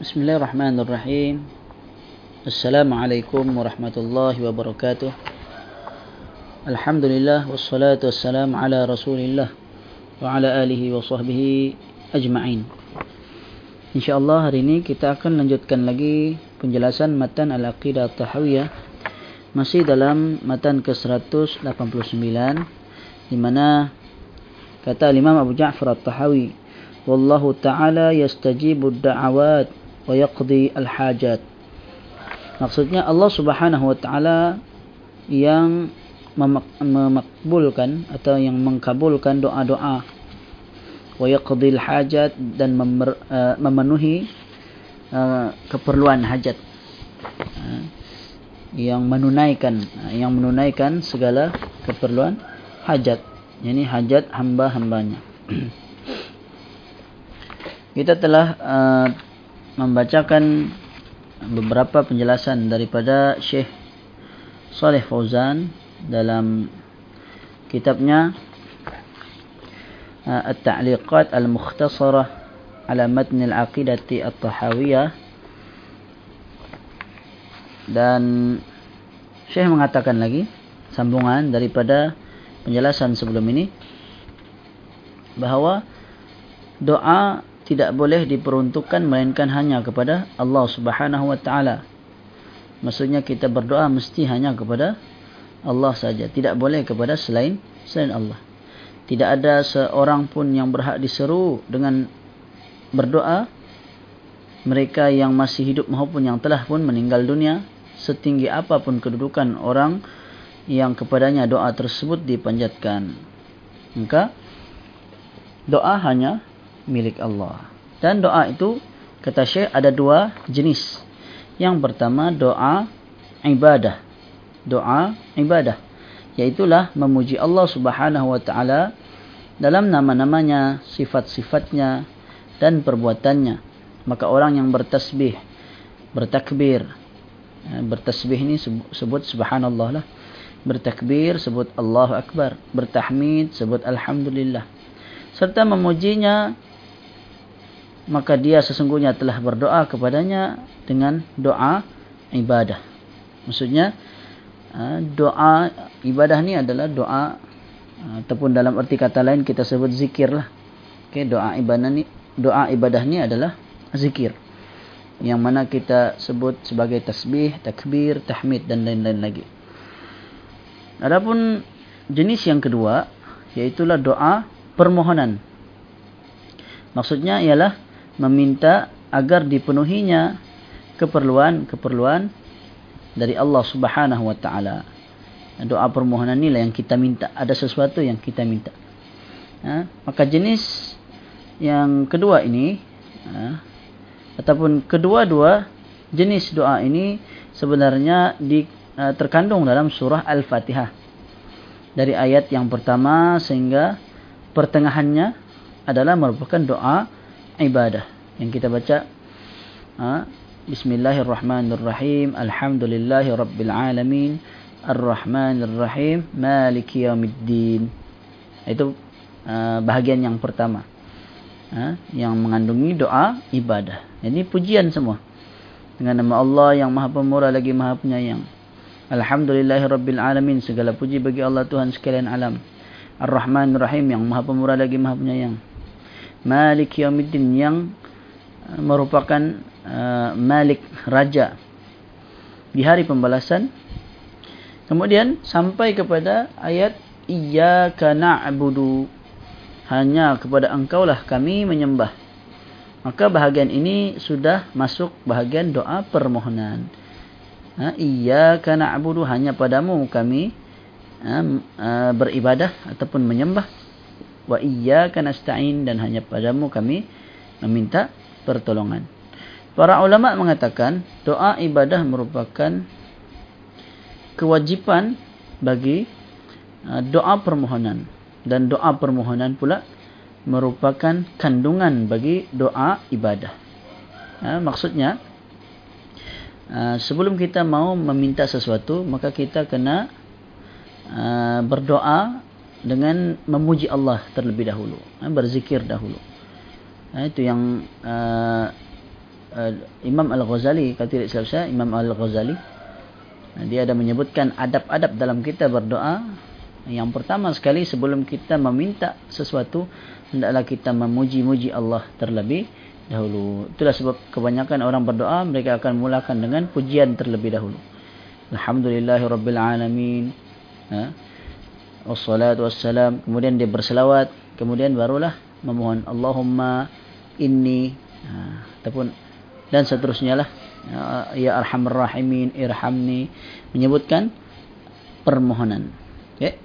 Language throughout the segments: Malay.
بسم الله الرحمن الرحيم السلام عليكم ورحمة الله وبركاته الحمد لله والصلاة والسلام على رسول الله وعلى آله وصحبه أجمعين إن شاء الله hari ini kita akan lanjutkan lagi penjelasan matan Al-Aqidah Tahawiyah masih dalam matan ke-189 di mana kata Imam Abu Ja'far At-Tahawi wallahu ta'ala yastajibu ad-da'awat wa yaqdi al-hajat maksudnya Allah Subhanahu wa taala yang memakbulkan atau yang mengkabulkan doa-doa. wa yaqdi al-hajat dan uh, memenuhi uh, keperluan hajat. Uh, yang menunaikan yang menunaikan segala keperluan hajat. Ini hajat hamba-hambanya. Kita telah uh, membacakan beberapa penjelasan daripada Syekh Saleh Fauzan dalam kitabnya uh, At-Ta'liqat Al-Mukhtasarah ala Matn Al-Aqidati At-Tahawiyah. Dan Syekh mengatakan lagi sambungan daripada penjelasan sebelum ini bahawa doa tidak boleh diperuntukkan melainkan hanya kepada Allah Subhanahu wa taala. Maksudnya kita berdoa mesti hanya kepada Allah saja, tidak boleh kepada selain selain Allah. Tidak ada seorang pun yang berhak diseru dengan berdoa mereka yang masih hidup maupun yang telah pun meninggal dunia setinggi apapun kedudukan orang yang kepadanya doa tersebut dipanjatkan. Maka doa hanya milik Allah. Dan doa itu kata Syekh ada dua jenis. Yang pertama doa ibadah. Doa ibadah yaitulah memuji Allah Subhanahu wa taala dalam nama-namanya, sifat-sifatnya dan perbuatannya. Maka orang yang bertasbih, bertakbir, ya, bertasbih ini sebut subhanallah lah. Bertakbir sebut Allahu akbar, bertahmid sebut alhamdulillah. Serta memujinya maka dia sesungguhnya telah berdoa kepadanya dengan doa ibadah. Maksudnya ha, doa ibadah ni adalah doa ha, ataupun dalam arti kata lain kita sebut zikir lah. Okay, doa ibadah ni doa ibadah ni adalah zikir. Yang mana kita sebut sebagai tasbih, takbir, tahmid dan lain-lain lagi. Adapun jenis yang kedua iaitu doa permohonan. Maksudnya ialah meminta agar dipenuhinya keperluan-keperluan dari Allah Subhanahu wa taala. Doa permohonan inilah yang kita minta, ada sesuatu yang kita minta. Ha? maka jenis yang kedua ini ha? ataupun kedua-dua jenis doa ini sebenarnya di, uh, terkandung dalam surah Al-Fatihah. Dari ayat yang pertama sehingga pertengahannya adalah merupakan doa ibadah. Yang kita baca ha? Bismillahirrahmanirrahim. Alhamdulillahi Rabbil Alamin. Ar-Rahmanirrahim. Maliki Yawmiddin Itu uh, bahagian yang pertama. Ha? Yang mengandungi doa ibadah. Ini pujian semua. Dengan nama Allah yang maha pemurah lagi maha penyayang. Alhamdulillahi Rabbil Alamin. Segala puji bagi Allah Tuhan sekalian alam. Ar-Rahmanirrahim yang maha pemurah lagi maha penyayang Malik Yawmiddin yang uh, merupakan uh, Malik Raja di hari pembalasan. Kemudian sampai kepada ayat Iyyaka na'budu hanya kepada engkaulah kami menyembah. Maka bahagian ini sudah masuk bahagian doa permohonan. Ha, Iyyaka na'budu hanya padamu kami ha, uh, beribadah ataupun menyembah wa iyyaka nasta'in dan hanya padamu kami meminta pertolongan. Para ulama mengatakan doa ibadah merupakan kewajipan bagi uh, doa permohonan dan doa permohonan pula merupakan kandungan bagi doa ibadah. Ha, maksudnya uh, sebelum kita mau meminta sesuatu maka kita kena uh, berdoa dengan memuji Allah terlebih dahulu ha, berzikir dahulu. Ha, itu yang uh, uh, Imam Al-Ghazali kata tidak silap saya Imam Al-Ghazali uh, dia ada menyebutkan adab-adab dalam kita berdoa. Yang pertama sekali sebelum kita meminta sesuatu hendaklah kita memuji-muji Allah terlebih dahulu. Itulah sebab kebanyakan orang berdoa mereka akan mulakan dengan pujian terlebih dahulu. Alhamdulillahirrabbilalamin ha? Wassalatu wassalam Kemudian dia berselawat Kemudian barulah memohon Allahumma inni ha, Ataupun Dan seterusnya lah Ya arhamar rahimin irhamni Menyebutkan Permohonan okay.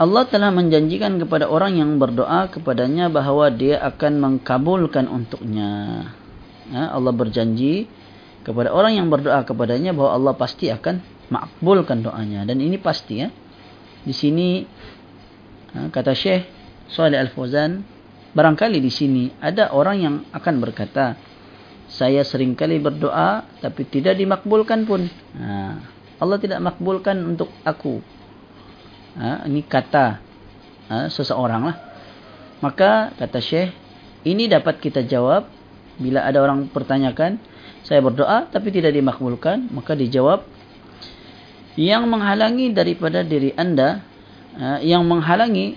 Allah telah menjanjikan kepada orang yang berdoa kepadanya bahawa dia akan mengkabulkan untuknya. Ha, Allah berjanji kepada orang yang berdoa kepadanya bahawa Allah pasti akan makbulkan doanya dan ini pasti ya. Di sini ha, kata Syekh Saleh Al-Fauzan barangkali di sini ada orang yang akan berkata saya sering kali berdoa tapi tidak dimakbulkan pun. Ha, Allah tidak makbulkan untuk aku. Ha, ini kata seseorang lah. Maka kata Syekh ini dapat kita jawab bila ada orang pertanyakan saya berdoa tapi tidak dimakbulkan maka dijawab yang menghalangi daripada diri anda uh, yang menghalangi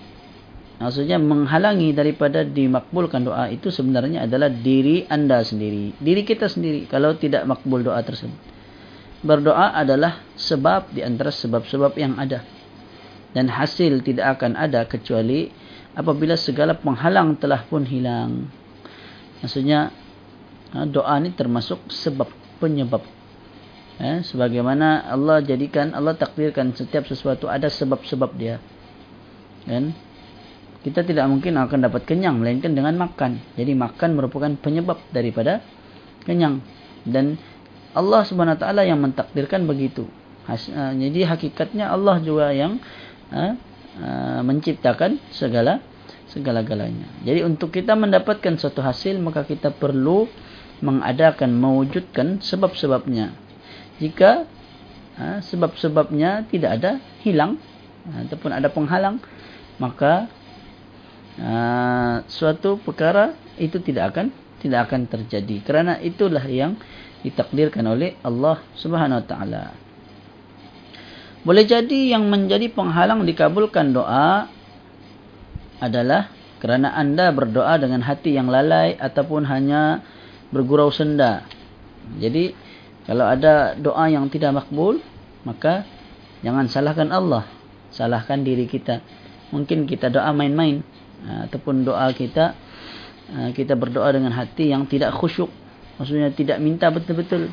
maksudnya menghalangi daripada dimakbulkan doa itu sebenarnya adalah diri anda sendiri diri kita sendiri kalau tidak makbul doa tersebut berdoa adalah sebab di antara sebab-sebab yang ada dan hasil tidak akan ada kecuali apabila segala penghalang telah pun hilang maksudnya Ha, doa ni termasuk sebab penyebab. Eh, sebagaimana Allah jadikan, Allah takdirkan setiap sesuatu ada sebab-sebab dia. Kan? Kita tidak mungkin akan dapat kenyang melainkan dengan makan. Jadi makan merupakan penyebab daripada kenyang. Dan Allah Subhanahu taala yang mentakdirkan begitu. Uh, jadi hakikatnya Allah juga yang uh, menciptakan segala segala-galanya. Jadi untuk kita mendapatkan suatu hasil maka kita perlu mengadakan mewujudkan sebab-sebabnya. Jika ha, sebab-sebabnya tidak ada hilang ha, ataupun ada penghalang maka ha, suatu perkara itu tidak akan tidak akan terjadi kerana itulah yang ditakdirkan oleh Allah Subhanahu wa taala. Boleh jadi yang menjadi penghalang dikabulkan doa adalah kerana anda berdoa dengan hati yang lalai ataupun hanya bergurau senda. Jadi kalau ada doa yang tidak makbul, maka jangan salahkan Allah, salahkan diri kita. Mungkin kita doa main-main ha, ataupun doa kita ha, kita berdoa dengan hati yang tidak khusyuk, maksudnya tidak minta betul-betul.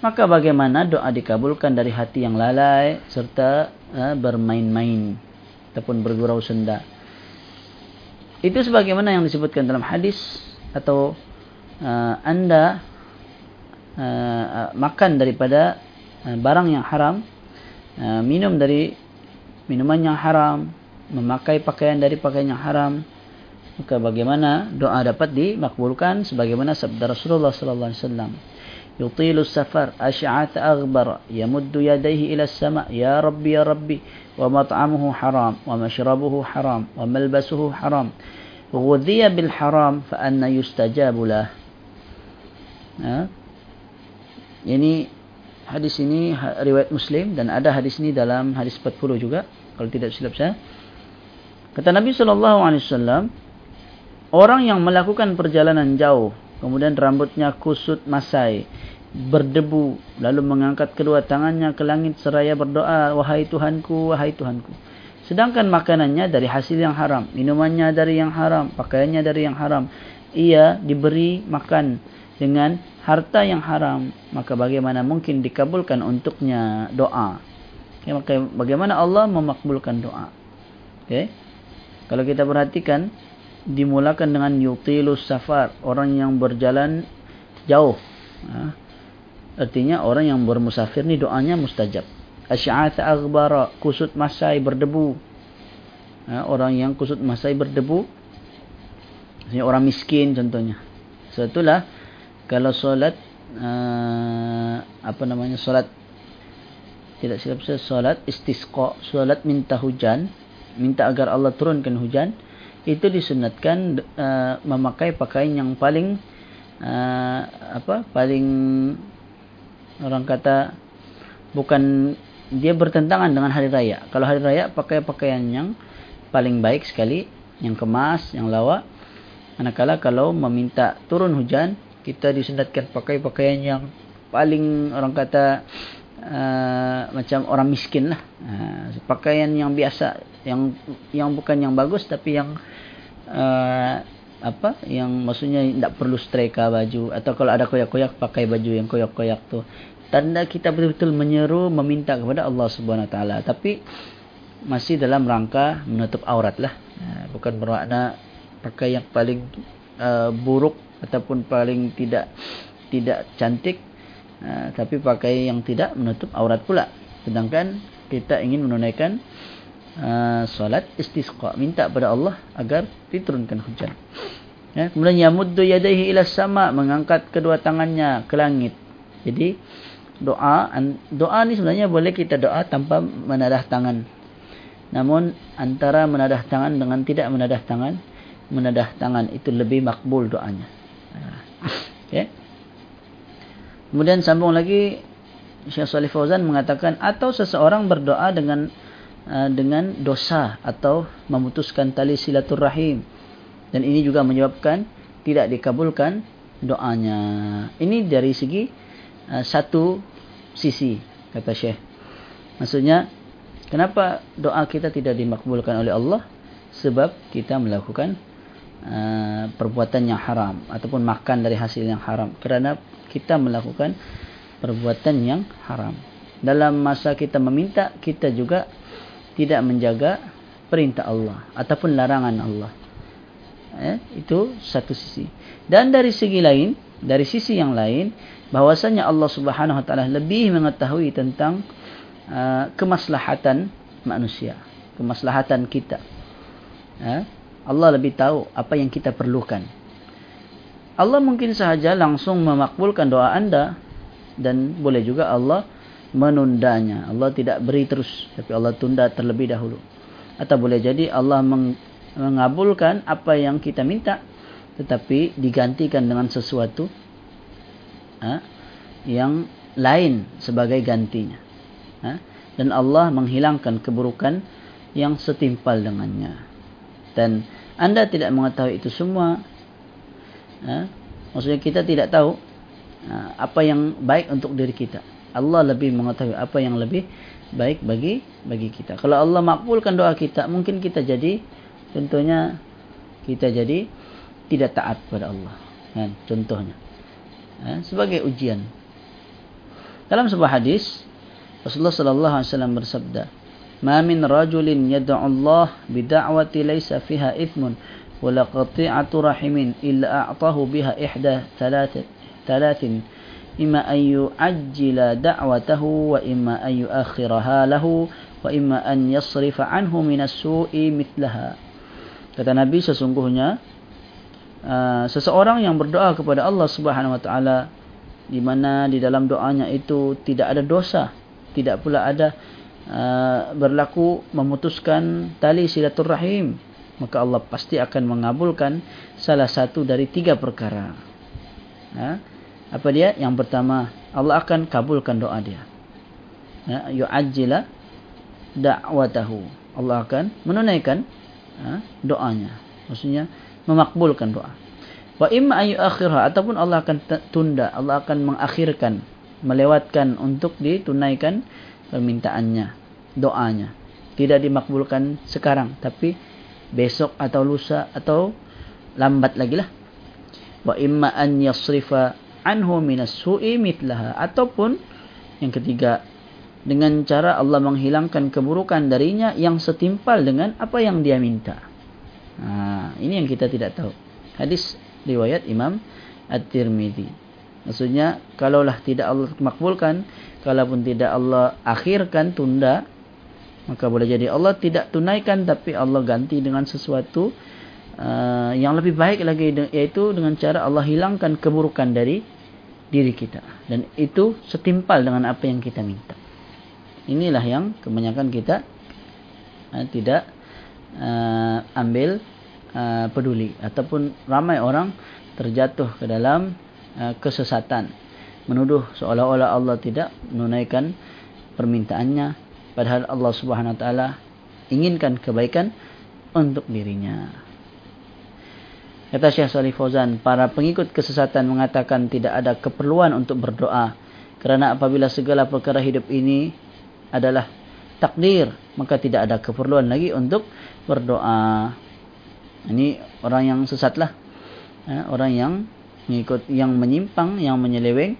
Maka bagaimana doa dikabulkan dari hati yang lalai serta ha, bermain-main ataupun bergurau senda. Itu sebagaimana yang disebutkan dalam hadis atau uh, anda uh, uh, makan daripada uh, barang yang haram, uh, minum dari minuman yang haram, memakai pakaian dari pakaian yang haram, maka bagaimana doa dapat dimakbulkan sebagaimana sabda Rasulullah sallallahu alaihi wasallam. يطيل السفر أشعث أغبر يمد يديه إلى السماء يا ربي يا ربي ومطعمه حرام ومشربه حرام وملبسه حرام غذي بالحرام فأنا يستجاب له Ha? Ini hadis ini ha, riwayat Muslim dan ada hadis ini dalam hadis 40 juga kalau tidak silap saya. Kata Nabi sallallahu alaihi wasallam, orang yang melakukan perjalanan jauh kemudian rambutnya kusut masai, berdebu lalu mengangkat kedua tangannya ke langit seraya berdoa, wahai Tuhanku, wahai Tuhanku. Sedangkan makanannya dari hasil yang haram, minumannya dari yang haram, pakaiannya dari yang haram. Ia diberi makan dengan harta yang haram maka bagaimana mungkin dikabulkan untuknya doa? Okay, maka bagaimana Allah memakbulkan doa? Okay? kalau kita perhatikan dimulakan dengan yutilus safar orang yang berjalan jauh. Ha? artinya orang yang bermusafir ni doanya mustajab. Asy'ath aghbara kusut masai berdebu. Ha? orang yang kusut masai berdebu. Orang miskin contohnya. So itulah kalau solat uh, apa namanya solat tidak silap saya solat istisqa solat minta hujan minta agar Allah turunkan hujan itu disunatkan uh, memakai pakaian yang paling uh, apa paling orang kata bukan dia bertentangan dengan hari raya. Kalau hari raya pakai pakaian yang paling baik sekali, yang kemas, yang lawa. Manakala kalau meminta turun hujan, kita disunatkan pakai pakaian yang paling orang kata uh, macam orang miskin lah. Uh, pakaian yang biasa, yang yang bukan yang bagus tapi yang uh, apa yang maksudnya tidak perlu streka baju atau kalau ada koyak-koyak pakai baju yang koyak-koyak tu. Tanda kita betul-betul menyeru meminta kepada Allah Subhanahu Wa Taala. Tapi masih dalam rangka menutup aurat lah. Ha, bukan bermakna pakai yang paling uh, buruk ataupun paling tidak tidak cantik uh, tapi pakai yang tidak menutup aurat pula. Sedangkan kita ingin menunaikan uh, solat istisqa minta kepada Allah agar diturunkan hujan. Ya kemudian yamuddu yadayhi ila sama mengangkat kedua tangannya ke langit. Jadi doa doa ni sebenarnya boleh kita doa tanpa menadah tangan. Namun antara menadah tangan dengan tidak menadah tangan menadah tangan itu lebih makbul doanya okay. kemudian sambung lagi Syekh Salih Fauzan mengatakan atau seseorang berdoa dengan Uh, dengan dosa atau memutuskan tali silaturrahim dan ini juga menyebabkan tidak dikabulkan doanya. Ini dari segi uh, satu sisi kata Syekh. Maksudnya kenapa doa kita tidak dimakbulkan oleh Allah? Sebab kita melakukan uh, perbuatan yang haram ataupun makan dari hasil yang haram kerana kita melakukan perbuatan yang haram dalam masa kita meminta kita juga tidak menjaga perintah Allah ataupun larangan Allah. Eh, itu satu sisi. Dan dari segi lain, dari sisi yang lain, bahwasanya Allah Subhanahu Wa Taala lebih mengetahui tentang uh, kemaslahatan manusia, kemaslahatan kita. Eh, Allah lebih tahu apa yang kita perlukan. Allah mungkin sahaja langsung memakbulkan doa anda dan boleh juga Allah menundanya. Allah tidak beri terus, tapi Allah tunda terlebih dahulu. Atau boleh jadi Allah mengabulkan apa yang kita minta, tetapi digantikan dengan sesuatu ha, yang lain sebagai gantinya. Ha, dan Allah menghilangkan keburukan yang setimpal dengannya. Dan anda tidak mengetahui itu semua. Ha, maksudnya kita tidak tahu ha, apa yang baik untuk diri kita. Allah lebih mengetahui apa yang lebih baik bagi bagi kita. Kalau Allah makbulkan doa kita, mungkin kita jadi tentunya kita jadi tidak taat kepada Allah. Kan? Contohnya. Ha? sebagai ujian. Dalam sebuah hadis, Rasulullah sallallahu alaihi wasallam bersabda, "Ma min rajulin yad'u Allah bi da'wati laysa fiha ithmun wa la qati'atu rahimin illa a'tahu biha ihda thalathat thalathin." imma an yu'ajjila da'watahu wa imma an yu'akhiraha lahu wa imma an yasrifa anhu min as-su'i mithlaha kata nabi sesungguhnya uh, seseorang yang berdoa kepada Allah Subhanahu wa taala di mana di dalam doanya itu tidak ada dosa tidak pula ada uh, berlaku memutuskan tali silaturrahim maka Allah pasti akan mengabulkan salah satu dari tiga perkara ha? apa dia? Yang pertama, Allah akan kabulkan doa dia. Ya, yu'ajjila da'watahu. Allah akan menunaikan ha, doanya. Maksudnya memakbulkan doa. Wa imma akhirha ataupun Allah akan tunda, Allah akan mengakhirkan, melewatkan untuk ditunaikan permintaannya, doanya. Tidak dimakbulkan sekarang, tapi besok atau lusa atau lambat lagi lah. Wa imma an yasrifa anhu minas su'i mitlaha ataupun yang ketiga dengan cara Allah menghilangkan keburukan darinya yang setimpal dengan apa yang dia minta. Ha, ini yang kita tidak tahu. Hadis riwayat Imam At-Tirmidzi. Maksudnya kalaulah tidak Allah makbulkan, kalaupun tidak Allah akhirkan tunda, maka boleh jadi Allah tidak tunaikan tapi Allah ganti dengan sesuatu uh, yang lebih baik lagi yaitu dengan cara Allah hilangkan keburukan dari diri kita dan itu setimpal dengan apa yang kita minta. Inilah yang kebanyakan kita uh, tidak uh, ambil uh, peduli ataupun ramai orang terjatuh ke dalam kesesatan. Menuduh seolah-olah Allah tidak menunaikan permintaannya. Padahal Allah Subhanahu wa taala inginkan kebaikan untuk dirinya. Kata Syekh Salih Fauzan para pengikut kesesatan mengatakan tidak ada keperluan untuk berdoa kerana apabila segala perkara hidup ini adalah takdir maka tidak ada keperluan lagi untuk berdoa. Ini orang yang sesatlah ya, orang yang mengikut yang menyimpang yang menyeleweng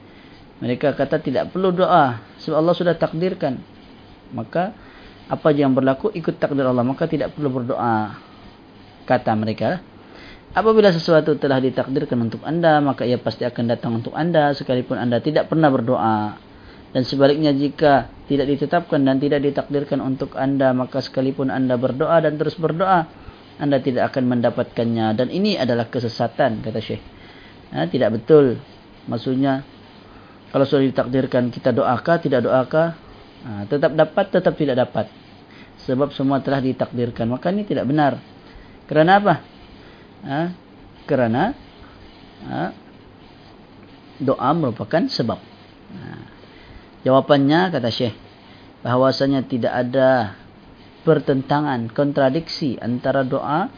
mereka kata tidak perlu doa sebab Allah sudah takdirkan. Maka apa yang berlaku ikut takdir Allah maka tidak perlu berdoa kata mereka. Apabila sesuatu telah ditakdirkan untuk anda maka ia pasti akan datang untuk anda sekalipun anda tidak pernah berdoa. Dan sebaliknya jika tidak ditetapkan dan tidak ditakdirkan untuk anda maka sekalipun anda berdoa dan terus berdoa anda tidak akan mendapatkannya. Dan ini adalah kesesatan kata Syekh. Ha, tidak betul. Maksudnya kalau sudah ditakdirkan kita doakah tidak doakah ha, tetap dapat tetap tidak dapat. Sebab semua telah ditakdirkan. Maka ini tidak benar. Kerana apa? Ha, kerana ha, doa merupakan sebab. Ha, jawapannya kata Syekh bahawasanya tidak ada pertentangan, kontradiksi antara doa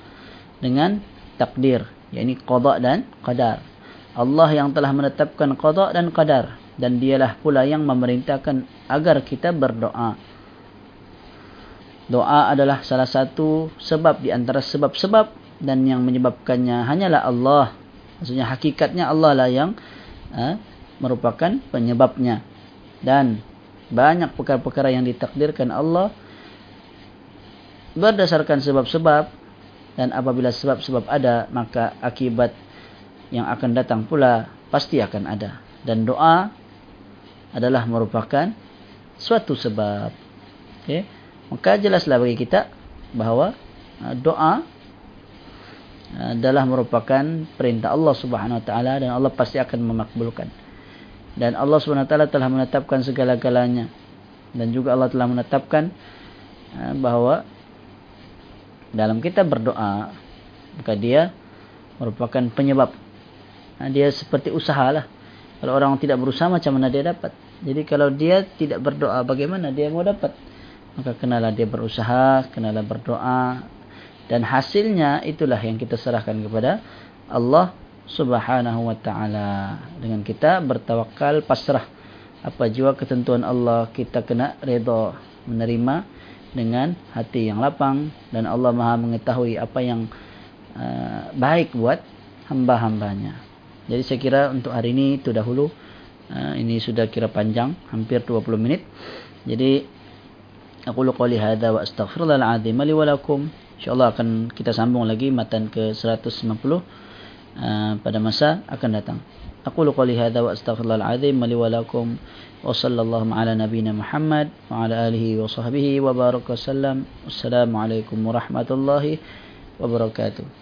dengan takdir, yakni qada dan qadar. Allah yang telah menetapkan qada dan qadar dan dialah pula yang memerintahkan agar kita berdoa. Doa adalah salah satu sebab di antara sebab-sebab dan yang menyebabkannya hanyalah Allah. Maksudnya hakikatnya Allah lah yang ha, merupakan penyebabnya. Dan banyak perkara-perkara yang ditakdirkan Allah berdasarkan sebab-sebab dan apabila sebab-sebab ada maka akibat yang akan datang pula pasti akan ada. Dan doa adalah merupakan suatu sebab. Okey. Maka jelaslah bagi kita bahawa uh, doa uh, adalah merupakan perintah Allah Subhanahu wa taala dan Allah pasti akan memakbulkan. Dan Allah Subhanahu wa taala telah menetapkan segala-galanya. Dan juga Allah telah menetapkan uh, bahawa dalam kita berdoa maka dia merupakan penyebab dia seperti usaha lah kalau orang tidak berusaha macam mana dia dapat? Jadi kalau dia tidak berdoa bagaimana dia mau dapat? Maka kenalah dia berusaha kenalah berdoa. Dan hasilnya itulah yang kita serahkan kepada Allah subhanahu wa ta'ala. Dengan kita bertawakal pasrah. Apa jua ketentuan Allah kita kena reda menerima dengan hati yang lapang. Dan Allah Maha mengetahui apa yang uh, baik buat hamba-hambanya. Jadi saya kira untuk hari ini itu dahulu. Ah, ini sudah kira panjang, hampir 20 minit. Jadi aku lu qali hadza wa astaghfirullahal azim li wa lakum. Insyaallah akan kita sambung lagi matan ke 190 ah, pada masa akan datang. أقول قولي al-azim li wa lakum. Wa sallallahu ala nabiyyina Muhammad wa ala alihi wa sahbihi wa baraka sallam. Assalamualaikum warahmatullahi wabarakatuh.